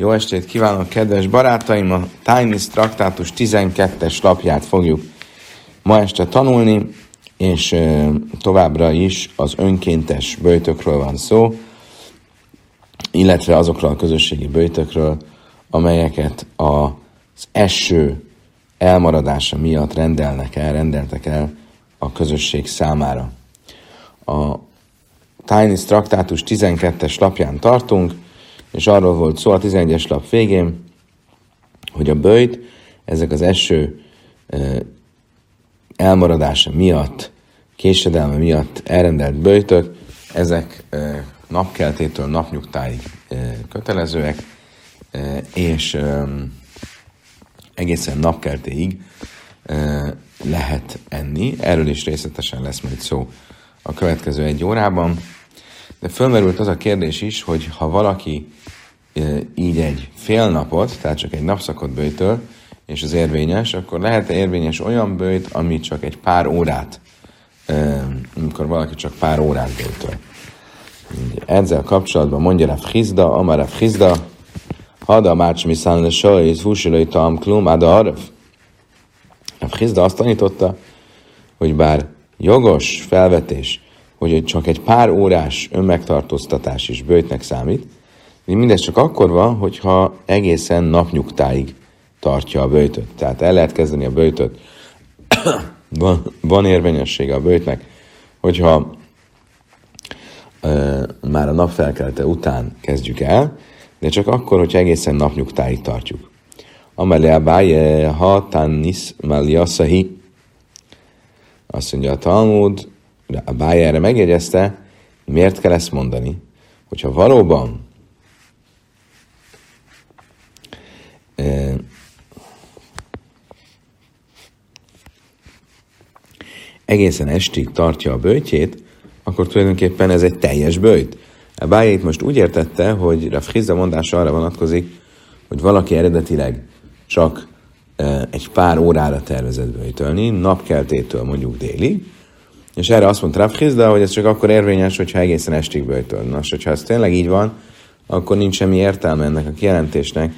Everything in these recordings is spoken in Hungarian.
Jó estét kívánok, kedves barátaim! A Tainis traktátus 12-es lapját fogjuk ma este tanulni, és továbbra is az önkéntes bőtökről van szó, illetve azokról a közösségi bőtökről, amelyeket az eső elmaradása miatt rendelnek el, rendeltek el a közösség számára. A Tainis traktátus 12-es lapján tartunk, és arról volt szó a 11-es lap végén, hogy a bőjt, ezek az eső elmaradása miatt, késedelme miatt elrendelt bőjtök, ezek napkeltétől napnyugtáig kötelezőek, és egészen napkeltéig lehet enni. Erről is részletesen lesz majd szó a következő egy órában. De fölmerült az a kérdés is, hogy ha valaki így egy fél napot, tehát csak egy napszakot bőjtől, és az érvényes, akkor lehet-e érvényes olyan bőjt, ami csak egy pár órát, amikor valaki csak pár órát bőjtől. Ezzel kapcsolatban mondja Rav Hizda, Amar Rav Hizda, Hada Mács Miszán le Sajz, Fusilai Tam Klum, Ada Hizda azt tanította, hogy bár jogos felvetés, hogy csak egy pár órás önmegtartóztatás is bőjtnek számít, mindez csak akkor van, hogyha egészen napnyugtáig tartja a bőjtöt. Tehát el lehet kezdeni a bőjtöt, van, van érvényessége a bőjtnek, hogyha ö, már a napfelkelte után kezdjük el, de csak akkor, hogyha egészen napnyugtáig tartjuk. Amelé a báje ha tannis maliassahi. Azt mondja a Talmud, a báje erre megjegyezte, miért kell ezt mondani? Hogyha valóban egészen estig tartja a bőtjét, akkor tulajdonképpen ez egy teljes bőjt. A bájét most úgy értette, hogy a Frizda mondása arra vonatkozik, hogy valaki eredetileg csak egy pár órára tervezett bőjtölni, napkeltétől mondjuk déli, és erre azt mondta Rav Hizda, hogy ez csak akkor érvényes, hogyha egészen estig bőjtöl. Nos, hogyha ez tényleg így van, akkor nincs semmi értelme ennek a kijelentésnek,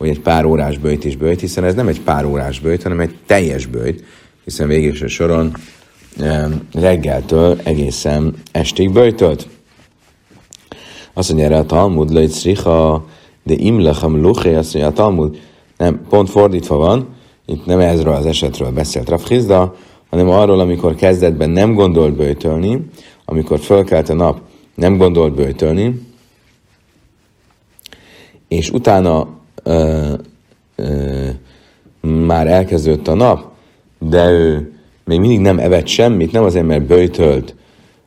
hogy egy pár órás bőjt is bőjt, hiszen ez nem egy pár órás bőjt, hanem egy teljes bőjt, hiszen végül soron reggeltől egészen estig bőjtölt. Azt mondja erre a Talmud, lőjt richa, de imlechem luché, azt mondja a Talmud, nem, pont fordítva van, itt nem ezről az esetről beszélt Rav Hizda, hanem arról, amikor kezdetben nem gondolt bőjtölni, amikor fölkelt a nap, nem gondolt bőjtölni, és utána ö, ö, már elkezdődött a nap, de ő még mindig nem evett semmit, nem azért, mert bőjtölt,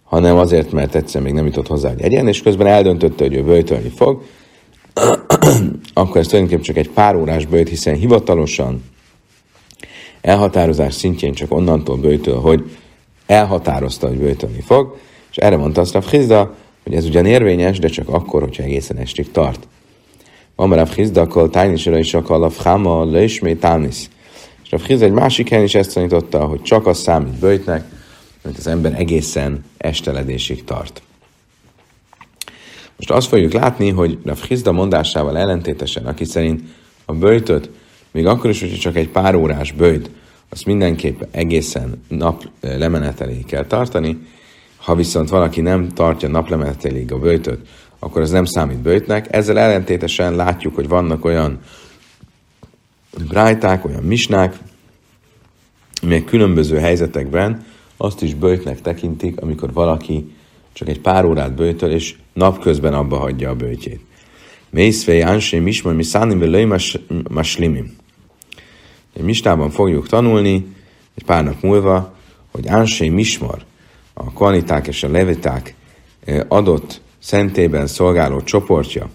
hanem azért, mert egyszer még nem jutott hozzá, hogy egyen, és közben eldöntötte, hogy ő bőjtölni fog, akkor ez tulajdonképpen csak egy pár órás bőjt, hiszen hivatalosan elhatározás szintjén csak onnantól bőjtöl, hogy elhatározta, hogy bőjtölni fog, és erre mondta azt a hogy ez ugyan érvényes, de csak akkor, hogyha egészen estig tart. Amarav Hizda, akkor tájnisra is akar a fháma, le ismét tánisz. És a Friz egy másik helyen is ezt tanította, hogy csak az számít bőjtnek, amit az ember egészen esteledésig tart. Most azt fogjuk látni, hogy a Frizda mondásával ellentétesen, aki szerint a bőjtöt, még akkor is, hogyha csak egy pár órás bőjt, azt mindenképp egészen nap lemeneteléig kell tartani. Ha viszont valaki nem tartja naplemeneteléig a bőjtöt, akkor ez nem számít bőjtnek. Ezzel ellentétesen látjuk, hogy vannak olyan brájták, olyan misnák, amelyek különböző helyzetekben azt is bőjtnek tekintik, amikor valaki csak egy pár órát bőjtöl, és napközben abba hagyja a bőjtjét. Mészfej ánsé mismar mi szánim belőj maslimim. Egy mistában fogjuk tanulni, egy pár nap múlva, hogy ánsé mismar, a kvaniták és a leviták eh, adott szentében szolgáló csoportja,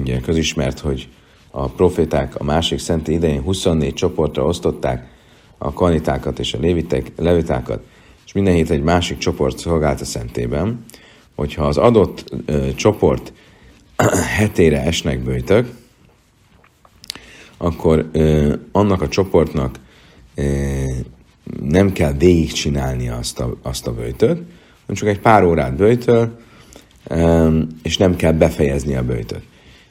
ugye közismert, hogy a proféták a másik szenti idején 24 csoportra osztották a kanitákat és a levitek, levitákat, és minden hét egy másik csoport szolgált a szentében, hogyha az adott ö, csoport hetére esnek bőjtök, akkor ö, annak a csoportnak ö, nem kell végigcsinálni azt a, azt a bőjtöt, hanem csak egy pár órát bőjtöl, ö, és nem kell befejezni a bőjtöt.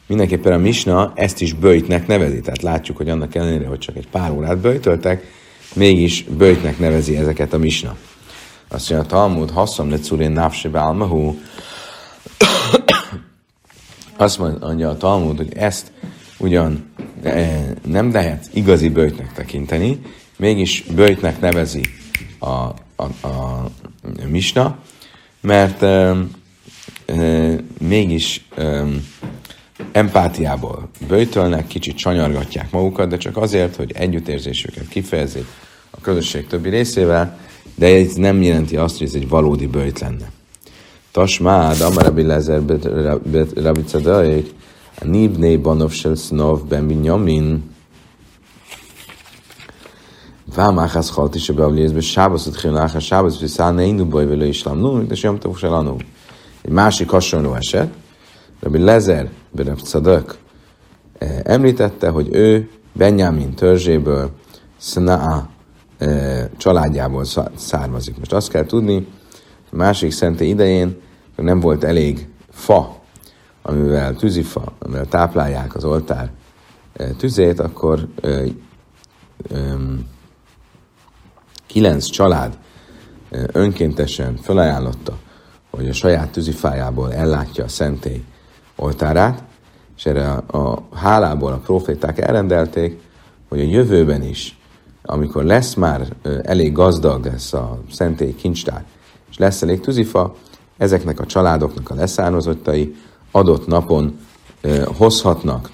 mindenképpen a misna ezt is bőjtnek nevezi. Tehát látjuk, hogy annak ellenére, hogy csak egy pár órát bőjtöltek, mégis bőjtnek nevezi ezeket a misna. Azt mondja, a Talmud, hasszam le curin návse bálmahú. Azt mondja a Talmud, hogy ezt ugyan e, nem lehet igazi bőjtnek tekinteni, mégis bőjtnek nevezi a, a, a misna, mert mégis empátiából bőjtölnek, kicsit sanyargatják magukat, de csak azért, hogy együttérzésüket kifejezik a közösség többi részével, de ez nem jelenti azt, hogy ez egy valódi bőjt lenne. Tasmád, Amar Rabbi Lezer Rabbi Cadaik, a Nibné Banov Shel Snov Ben Binyamin, Vámáhász halt is a beavlézbe, sábasz otthén láha, sábasz viszál, ne indu baj vele islám, no, de sem tavus el Egy másik hasonló eset, Rabbi Lezer Bereb Cadak eh, említette, hogy ő Benjamin törzséből Snaa eh, családjából származik. Most azt kell tudni, a másik szenté idején nem volt elég fa, amivel tűzifa, amivel táplálják az oltár eh, tüzét, akkor kilenc család önkéntesen felajánlotta, hogy a saját tűzifájából ellátja a szentély oltárát, és erre a, a hálából a proféták elrendelték, hogy a jövőben is, amikor lesz már elég gazdag lesz a szentély kincstár, és lesz elég tűzifa, ezeknek a családoknak a leszármazottai adott napon hozhatnak,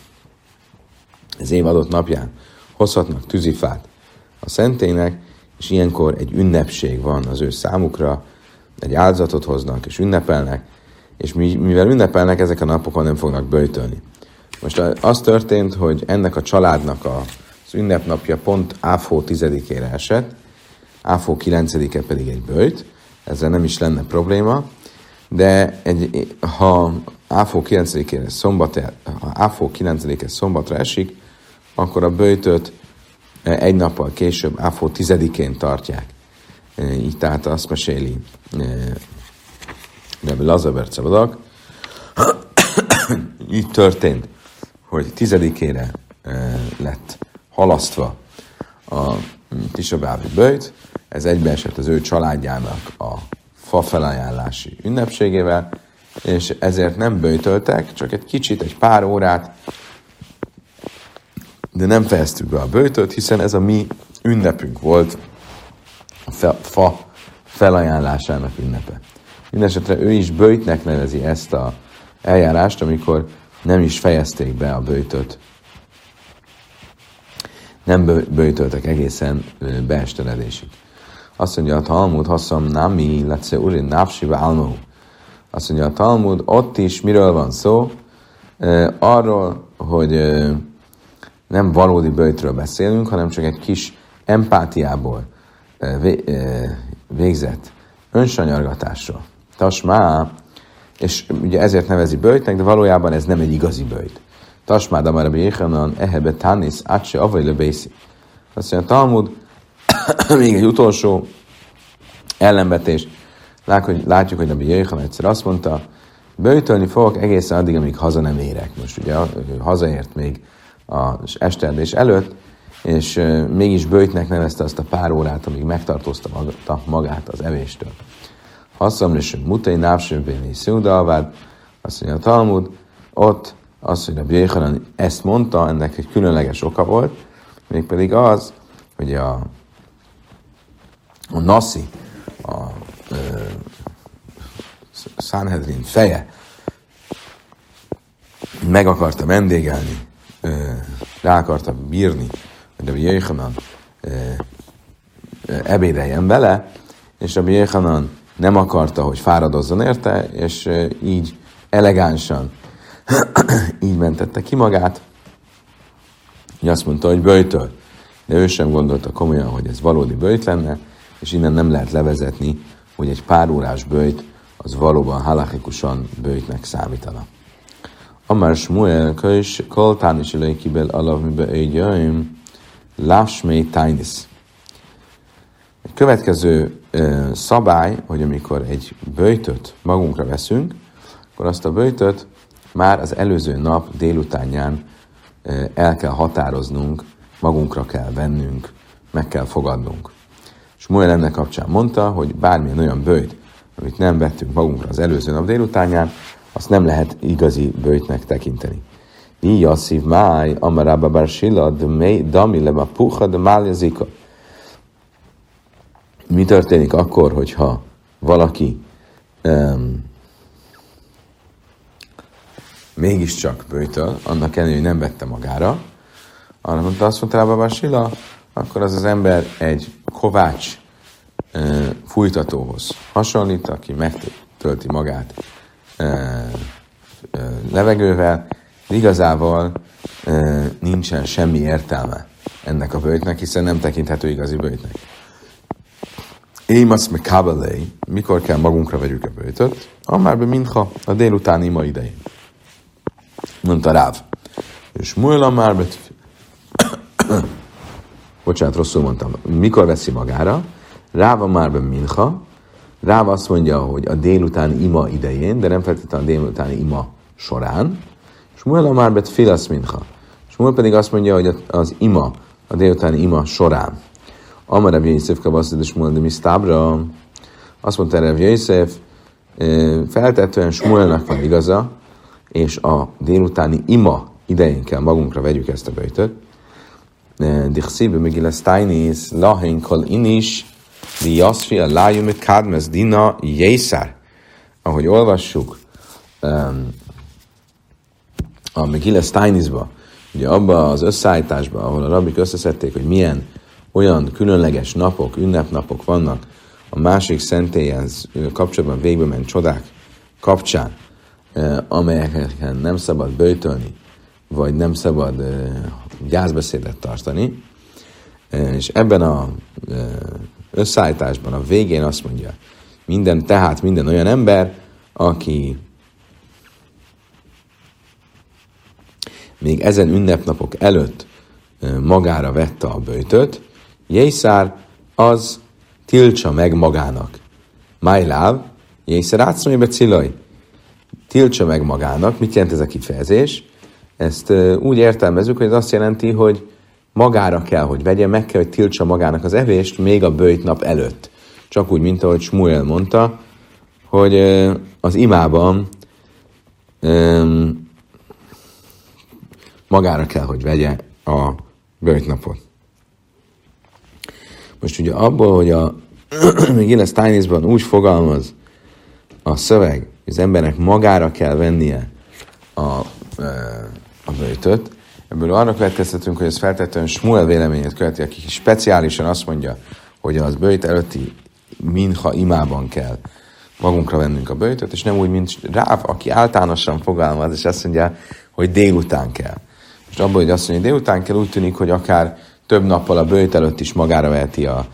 az év adott napján hozhatnak tűzifát a szentélynek, és ilyenkor egy ünnepség van az ő számukra, egy áldozatot hoznak és ünnepelnek, és mivel ünnepelnek, ezek a napokon nem fognak böjtölni. Most az történt, hogy ennek a családnak a, az ünnepnapja pont Áfó 10-ére esett, Áfó 9-e pedig egy bőjt, ezzel nem is lenne probléma, de egy, ha Áfó 9-ére szombat, Áfó 9-e szombatra esik, akkor a bőjtöt egy nappal később, Áfó 10-én tartják. Így tehát azt meséli Rebbe Lazaber Szabadak, így történt, hogy tizedikére e, lett halasztva a Tisabávi bőjt, ez egybeesett az ő családjának a fa felajánlási ünnepségével, és ezért nem bőjtöltek, csak egy kicsit, egy pár órát, de nem fejeztük be a bőjtöt, hiszen ez a mi ünnepünk volt, fa felajánlásának ünnepe. Mindenesetre ő is bőjtnek nevezi ezt a eljárást, amikor nem is fejezték be a bőjtöt. Nem bőjtöltek egészen beesteledésig. Azt mondja a Talmud, haszam nami, letsze urin návsiva álmó. Azt mondja a Talmud, ott is miről van szó? arról, hogy nem valódi bőjtről beszélünk, hanem csak egy kis empátiából végzett önsanyargatásról. Tasmá, és ugye ezért nevezi bőjtnek, de valójában ez nem egy igazi bőjt. Tasmá, de már a Béhanan, ehebe tanis, átse avai lebészi. Azt mondja, Talmud, még egy utolsó ellenvetés. Látjuk, hogy a Béhanan egyszer azt mondta, bőjtölni fogok egészen addig, amíg haza nem érek. Most ugye hazaért még az esterdés előtt, és mégis bőjtnek nevezte azt a pár órát, amíg megtartózta magát az evéstől. Hasszam és mutai návsőn béni szúdalvád, azt mondja a Talmud, ott az, hogy a Jéhanan ezt mondta, ennek egy különleges oka volt, mégpedig az, hogy a, a Nasi, a a Sanhedrin feje meg akarta vendégelni, rá akarta bírni, hogy a Jéhanan ebédeljen vele, és a Jéhanan nem akarta, hogy fáradozzon érte, és így elegánsan így mentette ki magát, hogy azt mondta, hogy böjtöl. De ő sem gondolta komolyan, hogy ez valódi böjt lenne, és innen nem lehet levezetni, hogy egy pár órás böjt az valóban halachikusan böjtnek számítana. Amár Smuel, kös, koltán is kibel alav mibe ögyöim, lásmé tájnisz. Egy következő szabály, hogy amikor egy böjtöt magunkra veszünk, akkor azt a böjtöt már az előző nap délutánján el kell határoznunk, magunkra kell vennünk, meg kell fogadnunk. És Moel ennek kapcsán mondta, hogy bármilyen olyan bőjt, amit nem vettünk magunkra az előző nap délutánján, azt nem lehet igazi bőjtnek tekinteni. Mi jasszív máj, amarába bár sila, de mely, dami leba puha, de máljazika. Mi történik akkor, hogyha valaki um, mégiscsak bőjtöl, annak ellenére, hogy nem vette magára, arra mondta, azt mondta Rába Sila, akkor az az ember egy kovács e, fújtatóhoz hasonlít, aki megtölti magát e, e, levegővel, igazából e, nincsen semmi értelme ennek a bőjtnek, hiszen nem tekinthető igazi bőjtnek. Émasz me kábelé, mikor kell magunkra vegyük a bőjtöt? Amárbe mintha a délutáni ima idején. Mondta Ráv. És Mújla már. Bocsánat, rosszul mondtam. Mikor veszi magára? Ráva már be minha. Ráv azt mondja, hogy a délután ima idején, de nem feltétlenül a délután ima során. És Mújla már bet filasz minha. És Mújla pedig azt mondja, hogy az ima, a délutáni ima során. Amar Rav Yosef kavasszid és Mújla de Misztábra. Azt mondta Rav Yosef, feltetően Smuelnak van igaza, és a délutáni ima idején kell magunkra vegyük ezt a böjtöt. Dichszíbe Megillah Steinis, Lahain Kol Inis, Vi Yasfi a Lájum Kadmes Dina Jészár. Ahogy olvassuk a Megillah Steinisba, ugye abba az összeállításba, ahol a rabik összeszedték, hogy milyen olyan különleges napok, ünnepnapok vannak a másik szentélyhez kapcsolatban végbe ment csodák kapcsán, amelyeken nem szabad böjtölni, vagy nem szabad gyászbeszédet tartani. És ebben a összeállításban a végén azt mondja, minden, tehát minden olyan ember, aki még ezen ünnepnapok előtt magára vette a bőtöt, Jészár az tiltsa meg magának. Májláv, Jészár átszomjébe cilaj tiltsa meg magának. Mit jelent ez a kifejezés? Ezt úgy értelmezzük, hogy ez azt jelenti, hogy magára kell, hogy vegye, meg kell, hogy tiltsa magának az evést még a bőjt nap előtt. Csak úgy, mint ahogy Smuel mondta, hogy az imában magára kell, hogy vegye a bőjtnapot. Most ugye abból, hogy a Gilles Tainisban úgy fogalmaz a szöveg, az embernek magára kell vennie a, a bőjtöt. Ebből arra következtetünk, hogy ez feltétlenül Smuel véleményét követi, aki speciálisan azt mondja, hogy az bőjt előtti minha imában kell magunkra vennünk a bőjtöt, és nem úgy, mint Ráv, aki általánosan fogalmaz, és azt mondja, hogy délután kell. És abból, hogy azt mondja, délután kell, úgy tűnik, hogy akár több nappal a bőjt előtt is magára veheti a,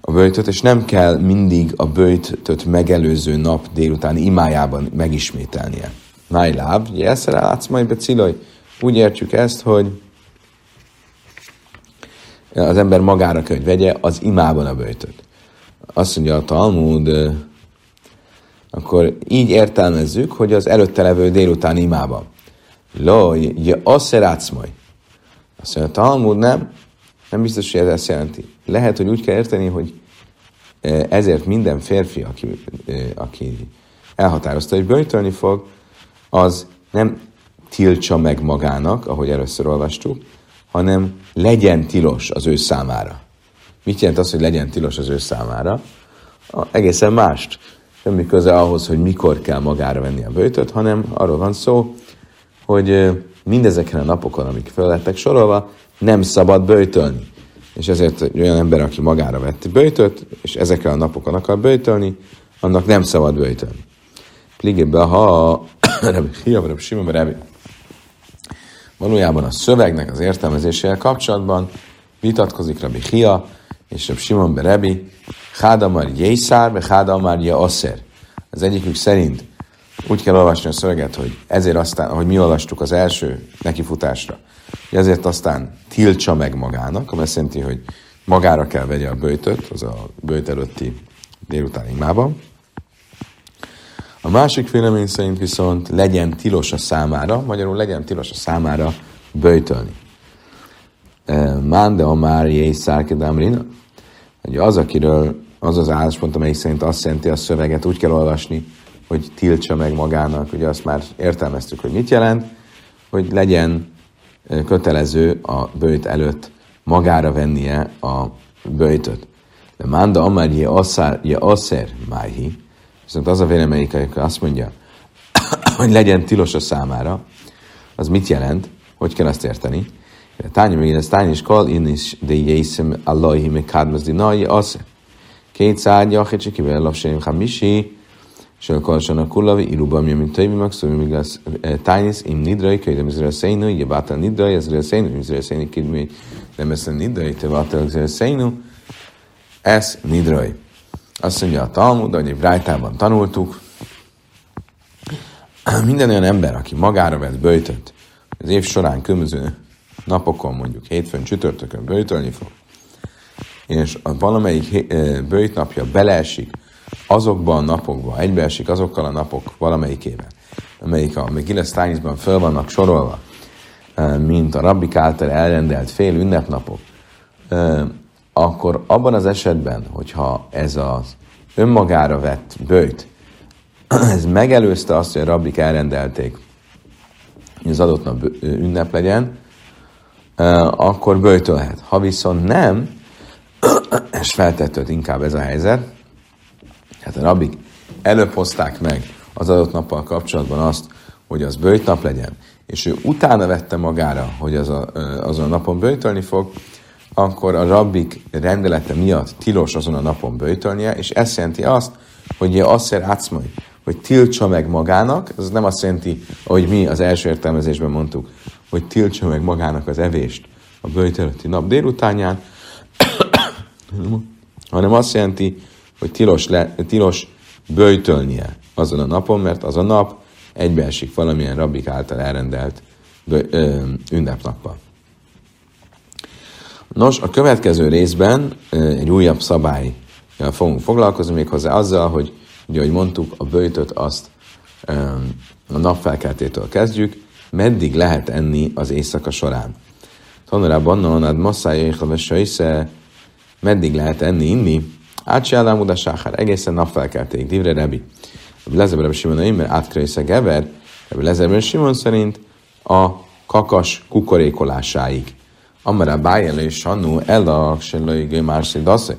a bőjtöt, és nem kell mindig a bőjtöt megelőző nap délután imájában megismételnie. Nájláb, jelszere látsz majd becilaj. Úgy értjük ezt, hogy az ember magára kell, hogy vegye az imában a bőjtöt. Azt mondja a Talmud, akkor így értelmezzük, hogy az előtte levő délután imában. Lo, je asszerátsz majd. Azt mondja, a Talmud nem, nem biztos, hogy ez ezt jelenti. Lehet, hogy úgy kell érteni, hogy e, ezért minden férfi, aki, e, aki elhatározta, hogy böjtölni fog, az nem tiltsa meg magának, ahogy először olvastuk, hanem legyen tilos az ő számára. Mit jelent az, hogy legyen tilos az ő számára? A, egészen mást. Semmi köze ahhoz, hogy mikor kell magára venni a bőtöt, hanem arról van szó, hogy mindezeken a napokon, amik föl lettek sorolva, nem szabad bőjtölni. És ezért olyan ember, aki magára vett bőjtöt, és ezekkel a napokon akar bőjtölni, annak nem szabad bőjtölni. Pligébe, ha Hiav Simon Rebi. Valójában a szövegnek az értelmezésével kapcsolatban vitatkozik Rabbi Hia és Rabbi Simon Berebi, Hádamar Jészár, be Hádamar Jaoszer. Az egyikük szerint úgy kell olvasni a szöveget, hogy ezért aztán, ahogy mi olvastuk az első nekifutásra, hogy ezért aztán tiltsa meg magának, ami azt jelenti, hogy magára kell vegye a bőjtöt, az a bőjt előtti délutáni imában. A másik vélemény szerint viszont legyen tilos a számára, magyarul legyen tilos a számára böjtölni. Mánde a már jészárkedámrina. Ugye az, akiről az az álláspont, amelyik szerint azt jelenti a szöveget, úgy kell olvasni, hogy tiltsa meg magának, ugye azt már értelmeztük, hogy mit jelent, hogy legyen kötelező a bőjt előtt magára vennie a bőjtöt. De manda amár je asszár, je asszer májhi, viszont az a véleményik, hogy azt mondja, hogy legyen tilos a számára, az mit jelent? Hogy kell azt érteni? Tányi még ez tányi is kal, én is de jészem Allahi me kádmaz dinai asszer. Két szád jachet se kivel lapseim hamisi, של כל השנה כולה, ואילו בימים טובים מקסומים בגלל טייניס עם נדרי, כי למזרענו יבט על נדרי, אז רעשנו, מזרענו קדמי למסל נדרי, תבט על זרענו, ez nidrai. Azt mondja a Talmud, ahogy egy brájtában tanultuk, minden olyan ember, aki magára vett böjtöt, az év során különböző napokon, mondjuk hétfőn, csütörtökön böjtölni fog, és a valamelyik böjtnapja beleesik azokban a napokban, egybeesik azokkal a napok valamelyikével, amelyik a Megilles Tányizban föl vannak sorolva, mint a rabbik által elrendelt fél ünnepnapok, akkor abban az esetben, hogyha ez az önmagára vett bőjt, ez megelőzte azt, hogy a rabbik elrendelték, hogy az adott nap ünnep legyen, akkor bőjtölhet. Ha viszont nem, és feltetőd inkább ez a helyzet, Hát a rabbik előbb hozták meg az adott nappal kapcsolatban azt, hogy az bőjtnap legyen, és ő utána vette magára, hogy az a, azon a napon bőjtölni fog, akkor a rabbik rendelete miatt tilos azon a napon bőjtölnie, és ez jelenti azt, hogy asszer átszmai, hogy tiltsa meg magának, ez nem azt jelenti, ahogy mi az első értelmezésben mondtuk, hogy tiltsa meg magának az evést a bőjtölötti nap délutánján, hanem azt jelenti, hogy tilos, le, tilos böjtölnie azon a napon, mert az a nap egybeesik valamilyen rabbik által elrendelt böj, ö, ünnepnappal. Nos, a következő részben egy újabb szabály fogunk foglalkozni, méghozzá azzal, hogy ugye, ahogy mondtuk, a böjtöt azt a napfelkeltétől kezdjük, meddig lehet enni az éjszaka során. Tanulában, nonad masszája és meddig lehet enni, inni, Átse a sáhár, egészen napfelkelték. Divre Rebi. Lezebben Simon mert átkrősze gever, Lezebben Simon szerint a kakas kukorékolásáig. Amara bájel és sannu el a selői gömárszé dasze.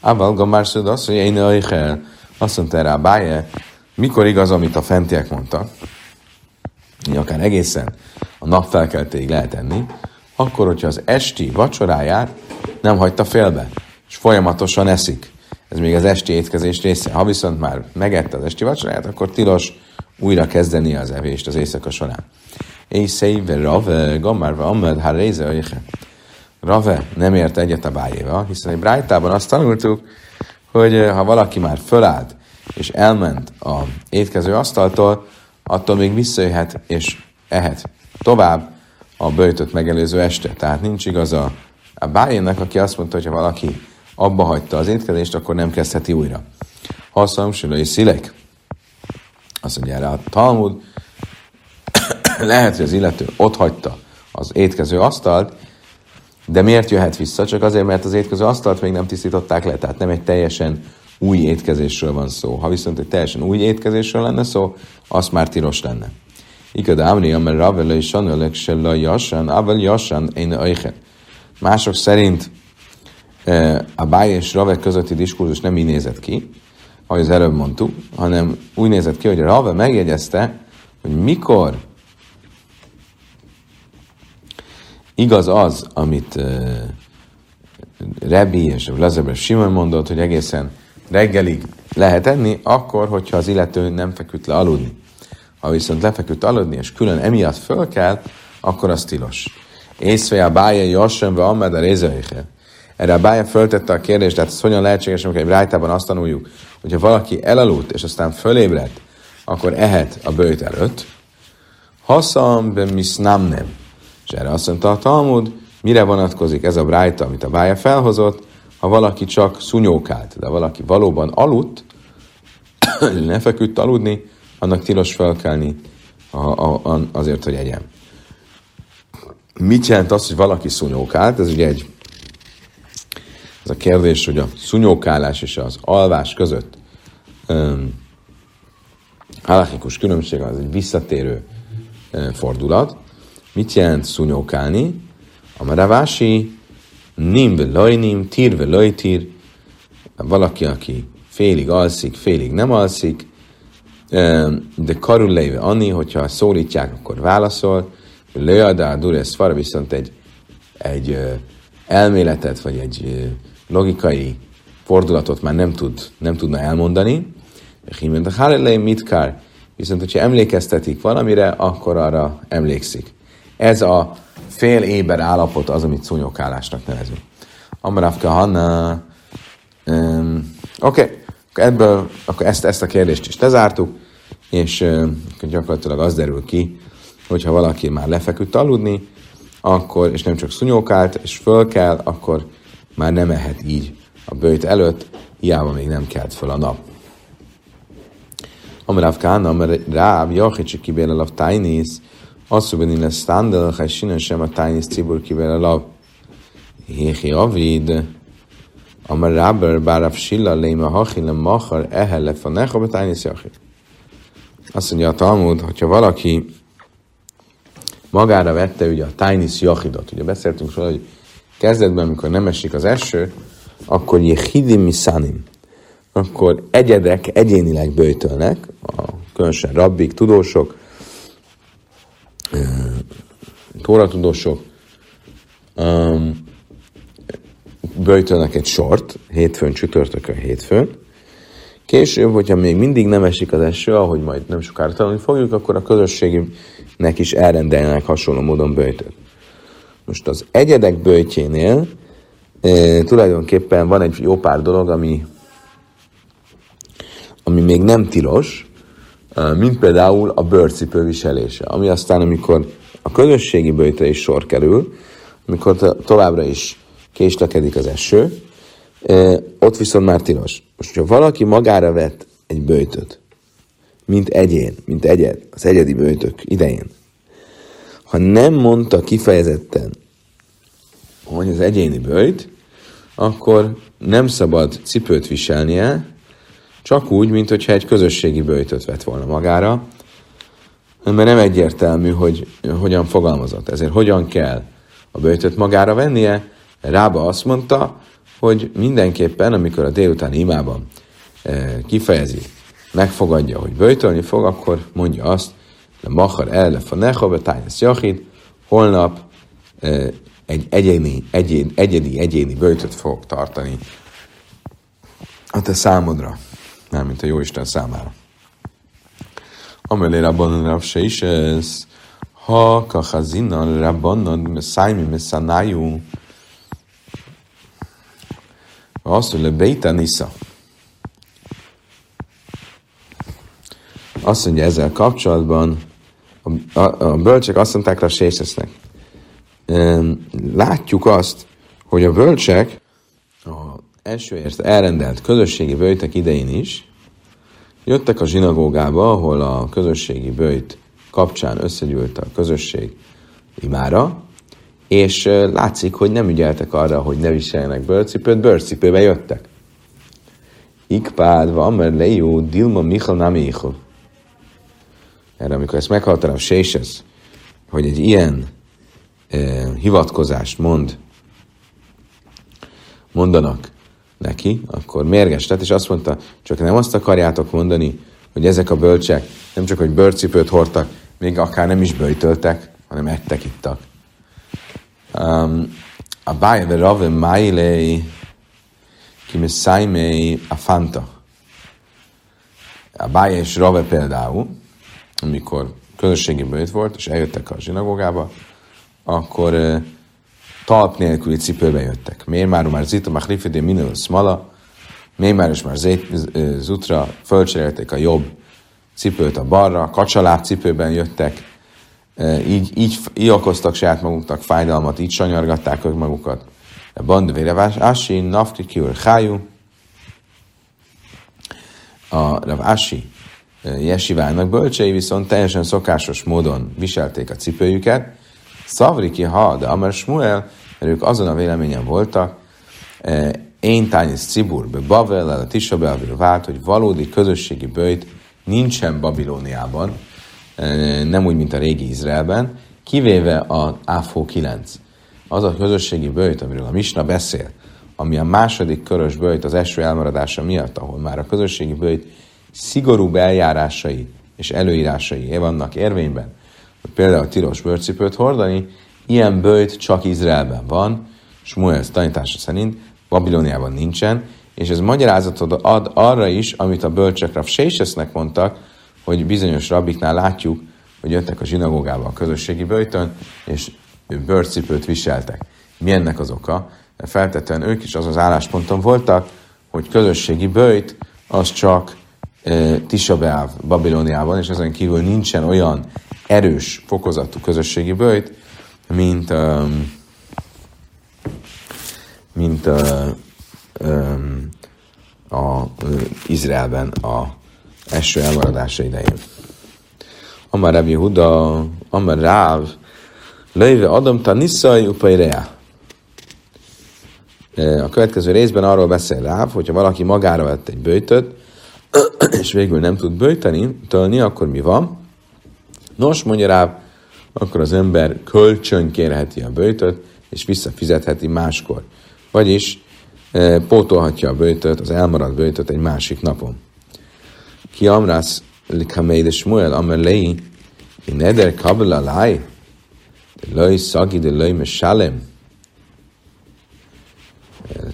Ával gömárszé dasze, én el. Azt mondta a báje, mikor igaz, amit a fentiek mondtak, hogy akár egészen a nap felkeltéig lehet enni, akkor, hogyha az esti vacsoráját nem hagyta félbe, és folyamatosan eszik ez még az esti étkezés része. Ha viszont már megette az esti vacsoráját, akkor tilos újra kezdeni az evést az éjszaka során. Éjszeive rave, gamárva, amed, ha réze, Rave nem ért egyet a bájéval, hiszen egy brájtában azt tanultuk, hogy eh, ha valaki már fölállt és elment a étkező asztaltól, attól még visszajöhet és ehet tovább a bőjtött megelőző este. Tehát nincs igaza a bájének, aki azt mondta, hogy ha valaki abba hagyta az étkezést, akkor nem kezdheti újra. Haszam, sülői szilek. Azt mondja erre a Talmud, lehet, hogy az illető ott hagyta az étkező asztalt, de miért jöhet vissza? Csak azért, mert az étkező asztalt még nem tisztították le, tehát nem egy teljesen új étkezésről van szó. Ha viszont egy teljesen új étkezésről lenne szó, az már tilos lenne. Ikad Amri, amely Ravele és Sanölek se la jassan, avel jassan, én Mások szerint a Báj és Rave közötti diskurzus nem így nézett ki, ahogy az előbb mondtuk, hanem úgy nézett ki, hogy Rave megjegyezte, hogy mikor igaz az, amit uh, Rebi és Lezeber Simon mondott, hogy egészen reggelig lehet enni, akkor, hogyha az illető nem feküdt le aludni. Ha viszont lefeküdt aludni, és külön emiatt föl kell, akkor az tilos. Észve a bája jassam, ve amed a erre a bája föltette a kérdést, tehát ez hogyan lehetséges, amikor egy rájtában azt tanuljuk, hogyha valaki elaludt, és aztán fölébredt, akkor ehet a bőjt előtt. Haszam be nem. És erre azt mondta a Talmud, mire vonatkozik ez a brájta, amit a bája felhozott, ha valaki csak szunyókált, de valaki valóban aludt, ne feküdt aludni, annak tilos felkelni a, a, a, azért, hogy egyen. Mit jelent az, hogy valaki szunyókált? Ez ugye egy ez a kérdés, hogy a szunyókálás és az alvás között um, halachikus különbség az egy visszatérő um, fordulat. Mit jelent szunyókálni? A maravási nim lojnim, tír lojtír, valaki, aki félig alszik, félig nem alszik, de karul léve Anni, hogyha szólítják, akkor válaszol, Leadá Dures Fara viszont egy, egy elméletet, vagy egy logikai fordulatot már nem, tud, nem tudna elmondani. mit kár? Viszont, hogyha emlékeztetik valamire, akkor arra emlékszik. Ez a fél éber állapot az, amit szúnyogálásnak nevezünk. Amaravka Hanna. Um, Oké, okay. ebből akkor ezt, ezt a kérdést is lezártuk, és uh, gyakorlatilag az derül ki, hogyha valaki már lefeküdt aludni, akkor, és nem csak szunyókált, és föl kell, akkor már nem ehet így a bőjt előtt, hiába még nem kelt föl a nap. Amarav Kána, mert Ráv, Jachicsi kibél alav tájnész, asszubeni lesz standel, ha sinen sem a tájnész cibur kibél alav. Héhi avid, Amar Ráber, bárav silla léma hachilem machar, ehelle fanecha, betájnész jachit. Azt mondja a Talmud, hogyha valaki magára vette ugye a Tainis Jachidot. Ugye beszéltünk róla, hogy kezdetben, amikor nem esik az eső, akkor Yehidim Misanim, akkor egyedek egyénileg bőjtölnek, a, különösen rabbik, tudósok, tóratudósok, um, bőjtölnek egy sort, hétfőn, csütörtökön, hétfőn. Később, hogyha még mindig nem esik az eső, ahogy majd nem sokára tanulni fogjuk, akkor a közösségnek is elrendelnek hasonló módon bőjtöt. Most az egyedek bőjtjénél e, tulajdonképpen van egy jó pár dolog, ami, ami még nem tilos, e, mint például a bőrcipő viselése, ami aztán, amikor a közösségi bőjtre is sor kerül, amikor to- továbbra is késlekedik az eső, e, ott viszont már tilos. Most, ha valaki magára vett egy bőjtöt, mint egyén, mint egyed, az egyedi bőjtök idején, ha nem mondta kifejezetten, hogy az egyéni bőjt, akkor nem szabad cipőt viselnie, csak úgy, mint hogyha egy közösségi bőjtöt vett volna magára, mert nem egyértelmű, hogy hogyan fogalmazott. Ezért hogyan kell a bőjtöt magára vennie? Rába azt mondta, hogy mindenképpen, amikor a délutáni imában e, kifejezi, megfogadja, hogy bőjtölni fog, akkor mondja azt, de machar el le fanecha, betájnesz jachid, holnap egy egyéni, egyén, egyedi, egyéni bőjtöt fogok tartani a te számodra, mármint a Jóisten számára. Amelé rabbanon rab se is ez, ha kachazinan rabbanon szájmi messzanájú, azt mondja, beita nisza. Azt mondja ezzel kapcsolatban, a, a, a bölcsek azt mondták rá Sészesznek, látjuk azt, hogy a bölcsek a elsőért elrendelt közösségi bőjtek idején is jöttek a zsinagógába, ahol a közösségi bőjt kapcsán összegyűlt a közösség imára, és látszik, hogy nem ügyeltek arra, hogy ne viseljenek bőrcipőt, bőrcipőbe jöttek. Ikpád van, mert lejú, Dilma Michal nem Erre, amikor ezt meghaltam, a Sésesz, hogy egy ilyen eh, hivatkozást mond, mondanak neki, akkor mérges lett, és azt mondta, csak nem azt akarjátok mondani, hogy ezek a bölcsek nem csak, hogy bőrcipőt hordtak, még akár nem is bőjtöltek, hanem ettek, ittak. Um, a bája de rave májlei kimiszájmei a fanta. A bája és rave például, amikor közösségi bőjt volt, és eljöttek a zsinagógába, akkor uh, talp nélküli cipőbe jöttek. Miért már már zita machlifidé minő smala, miért már is már zét, zutra fölcserélték a jobb cipőt a balra, kacsaláb cipőben jöttek, így, így, így okoztak saját maguknak fájdalmat, így sanyargatták ők magukat. Band vérevás, Asi, Nafti, Kiur, Hájú. A Rav Asi jesivának bölcsei viszont teljesen szokásos módon viselték a cipőjüket. Szavriki ha, de Amar Smuel, mert ők azon a véleményen voltak, én tányis cibur, be Bavel, a Tisabelből vált, hogy valódi közösségi bőjt nincsen Babilóniában, nem úgy, mint a régi Izraelben, kivéve a AFO 9. Az a közösségi bőjt, amiről a Misna beszél, ami a második körös bőjt az eső elmaradása miatt, ahol már a közösségi bőjt szigorúbb eljárásai és előírásai vannak érvényben, hogy például tilos bőrcipőt hordani, ilyen bőjt csak Izraelben van, Smuel tanítása szerint Babilóniában nincsen, és ez magyarázatot ad arra is, amit a bölcsek Rav Sésesznek mondtak, hogy bizonyos rabbiknál látjuk, hogy jöttek a zsinagógába a közösségi bőjtön, és bőrcipőt viseltek. Mi ennek az oka? Feltetően ők is az az állásponton voltak, hogy közösségi bőjt az csak e, Tisabeáv Babilóniában, és ezen kívül nincsen olyan erős fokozatú közösségi bőjt, mint, um, mint uh, um, a uh, Izraelben a eső elmaradása idején. Amar Rabbi Huda, Amar Ráv, Leive Adam Taniszai Upairea. A következő részben arról beszél Ráv, hogyha valaki magára vett egy bőjtöt, és végül nem tud bőjteni, tölni, akkor mi van? Nos, mondja Ráv, akkor az ember kölcsön kérheti a bőjtöt, és visszafizetheti máskor. Vagyis e, pótolhatja a bőjtöt, az elmaradt bőjtöt egy másik napon. Ki amrász likameid és Shmuel amar lei, ki neder kabel alai, de loi szagi, de loi mesalem.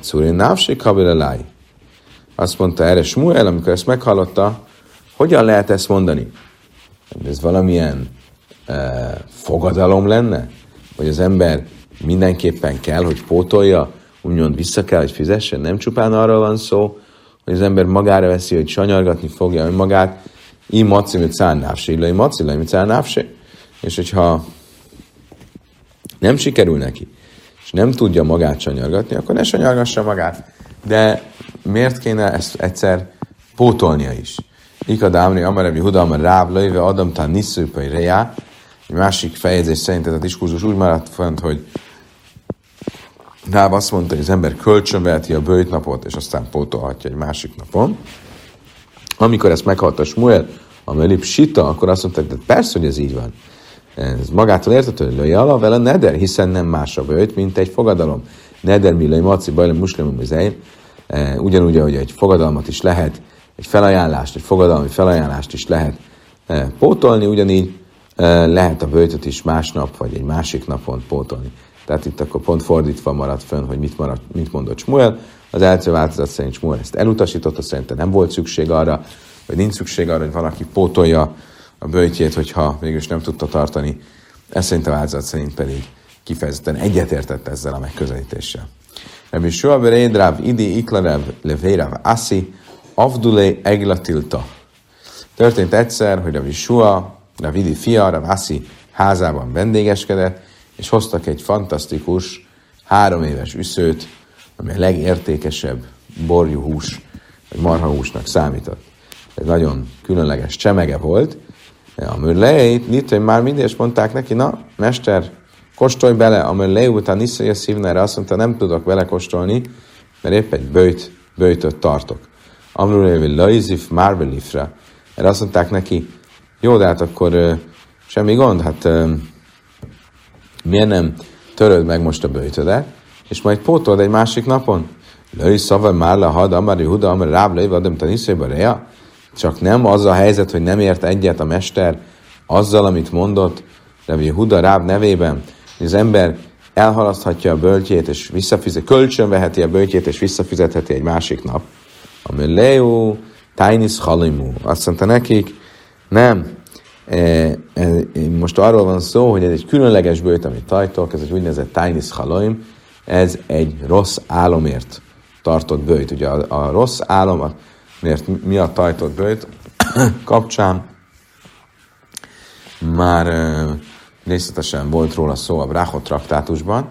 Cúri návsi kabel alai. Azt mondta erre Smuel, amikor ezt meghallotta, hogyan lehet ezt mondani? Ez valamilyen uh, fogadalom lenne? Hogy az ember mindenképpen kell, hogy pótolja, úgymond vissza kell, hogy fizessen? Nem csupán arról van szó, hogy az ember magára veszi, hogy sanyargatni fogja önmagát, i maci mit szállnávse, illai maci, mit szállnávse. És hogyha nem sikerül neki, és nem tudja magát sanyargatni, akkor ne sanyargassa magát. De miért kéne ezt egyszer pótolnia is? Ikad Amri, Amarebi Huda, Ráv, Löjve, Adam, Tán, Nisszőpai, Rejá. Egy másik fejezés szerint ez a diskurzus úgy maradt fent, hogy Ráv azt mondta, hogy az ember kölcsönveheti a bőjtnapot, és aztán pótolhatja egy másik napon. Amikor ezt meghallta Smuel, a Sita, akkor azt mondta, hogy persze, hogy ez így van. Ez magától értető, hogy alá vele neder, hiszen nem más a bőjt, mint egy fogadalom. Neder mi löj maci bajlem muslimum e, Ugyanúgy, ahogy egy fogadalmat is lehet, egy felajánlást, egy fogadalmi felajánlást is lehet e, pótolni, ugyanígy e, lehet a bőjtöt is másnap, vagy egy másik napon pótolni. Tehát itt akkor pont fordítva maradt fönn, hogy mit, maradt, mit mondott Smuel. Az első változat szerint Smuel ezt elutasította, szerintem nem volt szükség arra, vagy nincs szükség arra, hogy valaki pótolja a bőjtjét, hogyha mégis nem tudta tartani. Ez szerint a változat szerint pedig kifejezetten egyetértett ezzel a megközelítéssel. Rabbi Shua berédráv idi iklarev levérav aszi avdulé eglatilta. Történt egyszer, hogy Rabbi Shua, Ravidi fia, Rav Assi házában vendégeskedett, és hoztak egy fantasztikus három éves üszőt, ami a legértékesebb borjú hús, vagy marhahúsnak számított. Ez nagyon különleges csemege volt. A mörleit, Nitai már mindig is mondták neki, na, mester, kóstolj bele, a mörlei után a szívnere azt mondta, nem tudok vele kóstolni, mert épp egy bőjt, bőjtöt tartok. Amrulévi Laizif Marvelifra. Erre azt mondták neki, jó, de hát akkor semmi gond, hát uh, miért nem töröd meg most a bőjtödet, és majd pótold egy másik napon? Löj szava már le had, amari huda, amari ráb lejve, adom taniszébe reja. Csak nem az a helyzet, hogy nem ért egyet a mester azzal, amit mondott Revi Huda Ráb nevében, hogy az ember elhalaszthatja a böltjét, és visszafizet, kölcsönveheti a böltjét, és visszafizetheti egy másik nap. Ami Leo Tainis Halimu. Azt mondta nekik, nem, e, e, most arról van szó, hogy ez egy különleges bőjt, amit tajtok, ez egy úgynevezett Tainis Halaim, ez egy rossz álomért tartott bőjt. Ugye a, a rossz álom, miért miatt tajtott bőjt kapcsán már e, részletesen volt róla szó a Bráhot traktátusban,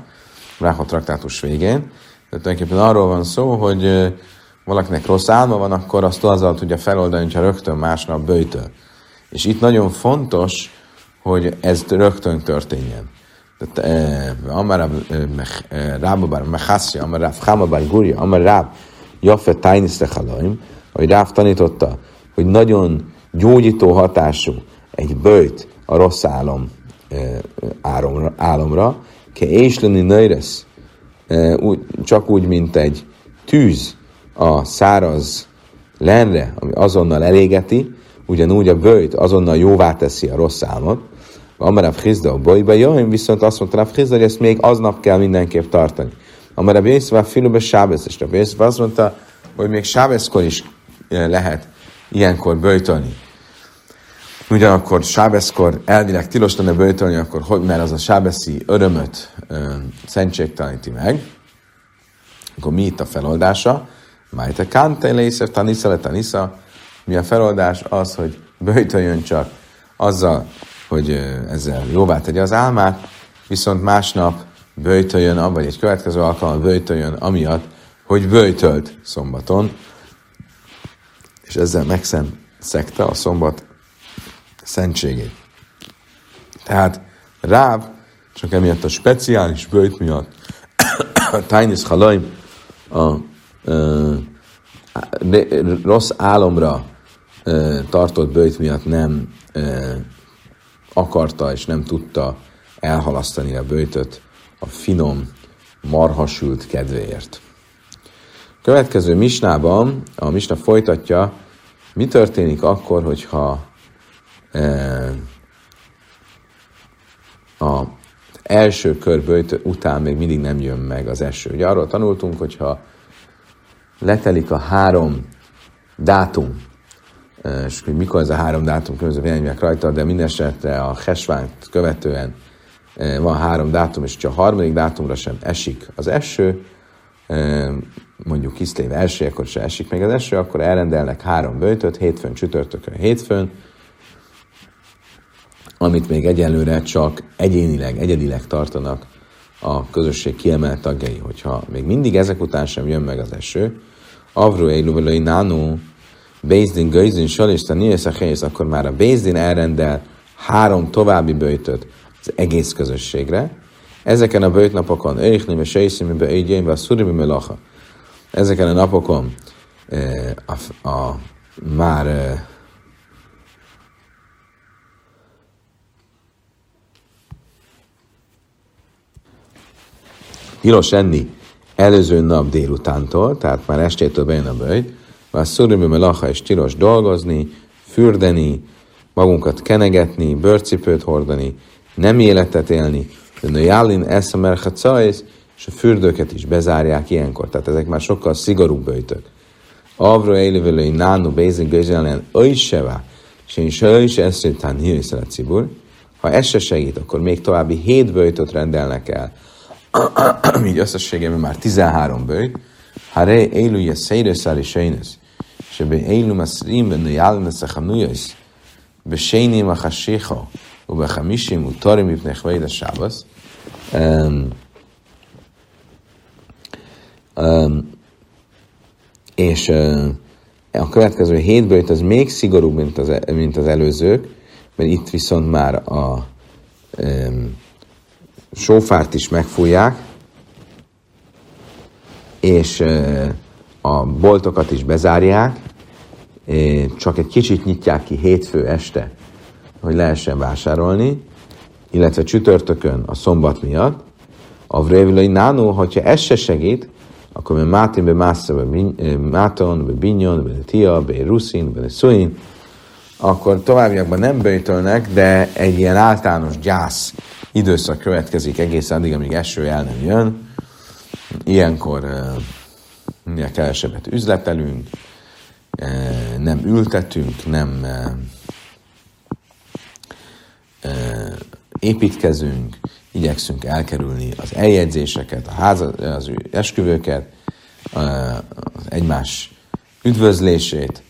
Bráhot traktátus végén. Tehát tulajdonképpen arról van szó, hogy valakinek rossz álma van, akkor azt azzal tudja feloldani, hogyha rögtön másnap bőjtöl. És itt nagyon fontos, hogy ez rögtön történjen. Amar Rábabar Mechassia, Amar Ráv Hamabar Gurja, Amar Ráv Jaffe Tainis Lechalaim, hogy Ráv tanította, hogy nagyon gyógyító hatású egy bőjt a rossz álom álomra, álomra ke ésleni nöjresz, csak úgy, mint egy tűz a száraz lenre, ami azonnal elégeti, ugyanúgy a bőjt azonnal jóvá teszi a rossz álmot, Amarav Hizda a bajba jöjjön, viszont azt mondta Rav Hizda, hogy ezt még aznap kell mindenképp tartani. Amarav Jézsva filube Sábesz, és Rav azt mondta, hogy még Sábeszkor is lehet ilyenkor böjtölni. Ugyanakkor Sábeszkor elvileg tilos lenne böjtölni, akkor hogy, mert az a sábeszi örömöt ö, szentségteleníti meg. Akkor mi itt a feloldása? Májte kante lészer tanisza le tanisza. Mi a feloldás? Az, hogy böjtöljön csak azzal, hogy ezzel jóvá tegye az álmát, viszont másnap böjtöljön, vagy egy következő alkalommal böjtöljön, amiatt, hogy böjtölt szombaton, és ezzel megszegte a szombat szentségét. Tehát Ráv csak emiatt a speciális bőjt miatt a Tainis Halaim a, rossz álomra a, tartott bőjt miatt nem a, akarta és nem tudta elhalasztani a bőjtöt a finom, marhasült kedvéért. Következő misnában a misna folytatja, mi történik akkor, hogyha a első kör után még mindig nem jön meg az eső. Ugye arról tanultunk, hogyha letelik a három dátum, és mikor ez a három dátum, különböző vélemények rajta, de minden esetre a hesványt követően van három dátum, és ha a harmadik dátumra sem esik az eső, mondjuk Kiszlév első, akkor se esik meg az eső, akkor elrendelnek három bőtöt, hétfőn, csütörtökön, hétfőn, amit még egyelőre csak egyénileg, egyedileg tartanak a közösség kiemelt tagjai. Hogyha még mindig ezek után sem jön meg az eső, Avru Eiluvelai Nánó, Bézdin, Gőzin, Salista, Nieszachész, akkor már a Bézdin elrendel három további bőjtöt az egész közösségre. Ezeken a bőjtnapokon, Eichnim, és Seiszim, Eigyén, a Szurimi Melacha. Ezeken a napokon eh, a, már tilos enni előző nap délutántól, tehát már estétől bejön a bőjt, már szurimi lacha és tilos dolgozni, fürdeni, magunkat kenegetni, bőrcipőt hordani, nem életet élni, de nőjálin eszemer és a fürdőket is bezárják ilyenkor. Tehát ezek már sokkal szigorúbb bőjtök. Avro élővelői nánu bézin gőzelen öjsevá, és én se is eszétán a cibur. Ha ez se segít, akkor még további hét bőjtöt rendelnek el, így összességében már 13 bőjt, Hare élu jeszére szári sejnös, és ebbe élu maszrim benne jálmesz a hanujös, beséném a haséha, ube hamisim utarim ipnech vejde sábasz. és a következő hét bőjt az még szigorúbb, mint az, e, mint az előzők, mert itt viszont már a um, sófárt is megfújják, és a boltokat is bezárják, csak egy kicsit nyitják ki hétfő este, hogy lehessen vásárolni, illetve csütörtökön a szombat miatt. A vrévilai nánó, hogyha ez se segít, akkor mi mátin be másza, be máton, be binyon, be tia, be ruszin, be szuin, akkor továbbiakban nem bőjtölnek, de egy ilyen általános gyász időszak következik egész addig, amíg eső el nem jön. Ilyenkor minél kevesebbet üzletelünk, nem ültetünk, nem építkezünk, igyekszünk elkerülni az eljegyzéseket, a háza, az esküvőket, az egymás üdvözlését,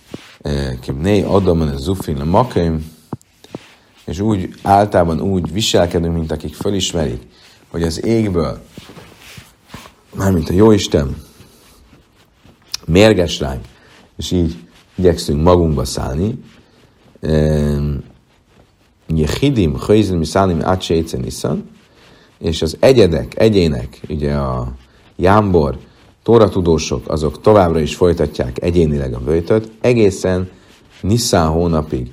né adom a zufin a makim, és úgy általában úgy viselkedünk, mint akik fölismerik, hogy az égből, mármint a Jóisten, mérges ránk, és így igyekszünk magunkba szállni. Jehidim, Chöjzim, Miszálim, Átsejce, Nissan, és az egyedek, egyének, ugye a jámbor, tóratudósok, azok továbbra is folytatják egyénileg a bőjtöt, egészen Niszán hónapig,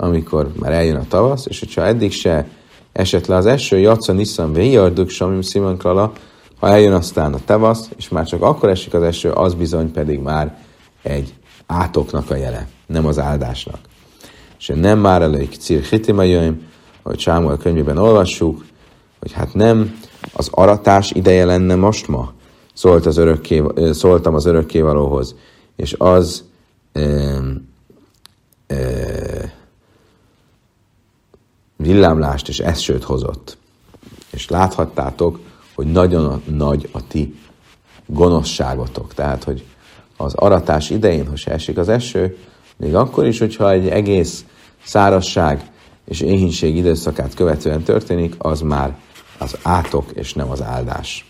amikor már eljön a tavasz, és hogyha eddig se esett le az eső, Jaca Niszán Véjarduk, Samim Simon Krala, ha eljön aztán a tavasz, és már csak akkor esik az eső, az bizony pedig már egy átoknak a jele, nem az áldásnak. És nem már elők cír hitimajöjm, ahogy Sámuel könyvében olvassuk, hogy hát nem az aratás ideje lenne most ma, szólt az örökké, szóltam az örökkévalóhoz, és az e, e, villámlást és esőt hozott. És láthattátok, hogy nagyon nagy a ti gonoszságotok. Tehát, hogy az aratás idején, ha esik az eső, még akkor is, hogyha egy egész szárazság és éhínség időszakát követően történik, az már az átok és nem az áldás.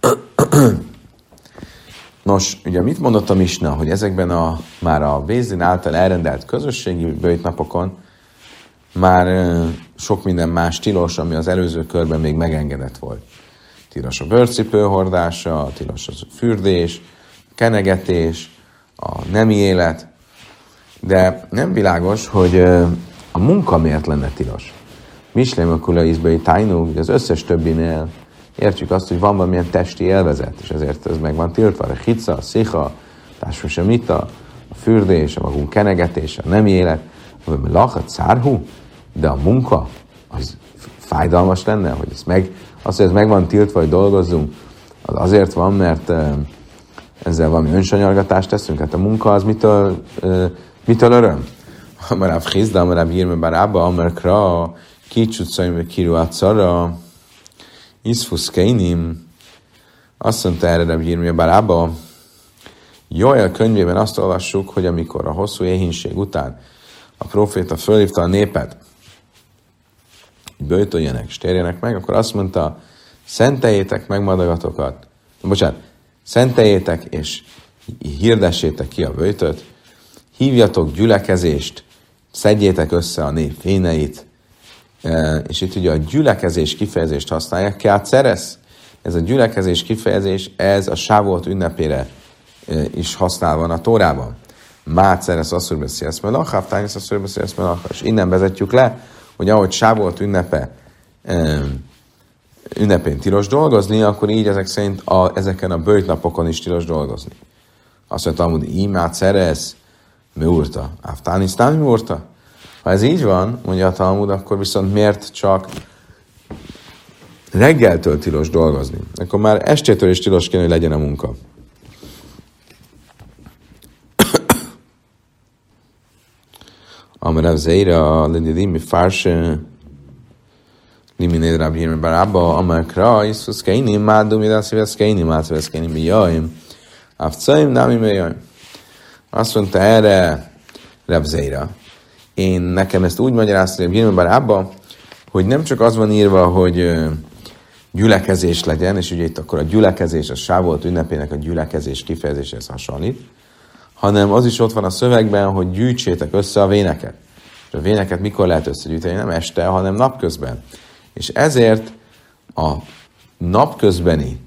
Nos, ugye mit mondott a Misna, hogy ezekben a már a Vézin által elrendelt közösségi bőjtnapokon már sok minden más tilos, ami az előző körben még megengedett volt. Tilos a bőrcipő hordása, tilos a fürdés, kenegetés, a nemi élet, de nem világos, hogy a munka miért lenne tilos. Mislem a kulaizbai tájnú, az összes többinél értjük azt, hogy van valamilyen testi élvezet, és ezért ez meg van tiltva. A hica, a szicha, a a fürdés, a magunk kenegetése, a nem élet, vagy lachat, szárhú, de a munka, az fájdalmas lenne, hogy ez meg, az, hogy ez meg van tiltva, hogy dolgozzunk, az azért van, mert ezzel valami önsanyargatást teszünk. Hát a munka az mitől, mitől öröm? Amarább Hizda, amarább Hírme Barába, Amerkra, Kicsutszajme Kiruátszara, Iszfusz Keinim, azt mondta erre Rabbi Hírme Barába, Joel könyvében azt olvassuk, hogy amikor a hosszú éhínség után a proféta fölhívta a népet, hogy bőtöljenek és térjenek meg, akkor azt mondta, szenteljétek meg madagatokat, bocsánat, szenteljétek és hirdessétek ki a bőtöt, hívjatok gyülekezést, szedjétek össze a nép véneit, e, és itt ugye a gyülekezés kifejezést használják, ki szeresz. Ez a gyülekezés kifejezés, ez a sávolt ünnepére e, is használva van a Tórában. Mát szeresz asszur beszélsz melach, haftányesz asszur beszélsz melach. És innen vezetjük le, hogy ahogy sávolt ünnepe ünnepén tilos dolgozni, akkor így ezek szerint a, ezeken a bőjtnapokon is tilos dolgozni. Azt mondta, hogy imát szerez, mi úrta? Aftánisztán mi úrta? Ha ez így van, mondja a Talmud, akkor viszont miért csak reggeltől tilos dolgozni? Akkor már estétől is tilos kéne, hogy legyen a munka. Amarav Zeira, Lididimi Farse, Liminéd Rabbi Hirme Barabba, Amar Kra, Iszfusz Keini, Mádu, Midász Vesz Keini, Mád Vesz Keini, Mi Jaim, Afcaim, Nami Mi Jaim. Azt mondta erre Rebzeira. Én nekem ezt úgy magyaráztam, hogy bár abba, hogy nem csak az van írva, hogy gyülekezés legyen, és ugye itt akkor a gyülekezés, a sávolt ünnepének a gyülekezés kifejezéshez hasonlít, hanem az is ott van a szövegben, hogy gyűjtsétek össze a véneket. És a véneket mikor lehet összegyűjteni? Nem este, hanem napközben. És ezért a napközbeni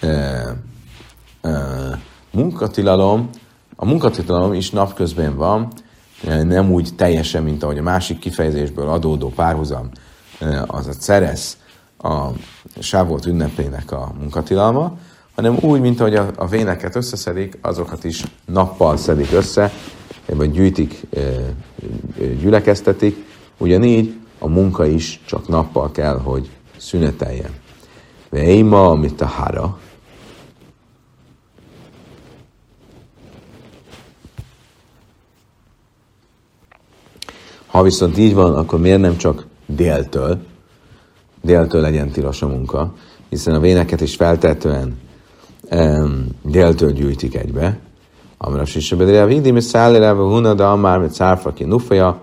e, e, munkatilalom a munkatilalom is napközben van, nem úgy teljesen, mint ahogy a másik kifejezésből adódó párhuzam, az a ceresz, a sávolt ünnepének a munkatilalma, hanem úgy, mint ahogy a véneket összeszedik, azokat is nappal szedik össze, vagy gyűjtik, gyülekeztetik, ugyanígy a munka is csak nappal kell, hogy szüneteljen. Veima, amit a hara, Ha viszont így van, akkor miért nem csak déltől, déltől legyen tilos a munka, hiszen a véneket is feltetően um, déltől gyűjtik egybe. Amra sisebedre a vidi, mi szállírába huna, de amár, mit szárfaki nufaja,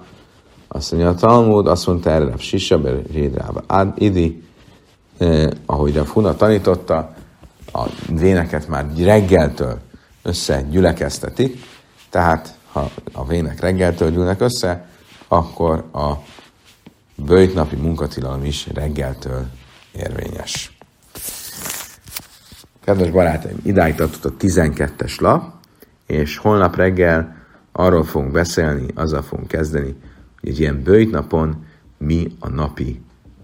azt mondja a Talmud, azt mondta erre a Rédrába. Ad idi, eh, ahogy a Funa tanította, a véneket már reggeltől összegyülekeztetik, tehát ha a vének reggeltől gyűlnek össze, akkor a bőjtnapi munkatilalom is reggeltől érvényes. Kedves barátaim, idáig tartott a 12-es lap, és holnap reggel arról fogunk beszélni, azzal fogunk kezdeni, hogy egy ilyen bőjtnapon mi a napi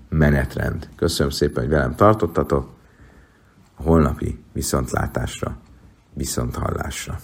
menetrend. Köszönöm szépen, hogy velem tartottatok. A holnapi viszontlátásra, viszonthallásra.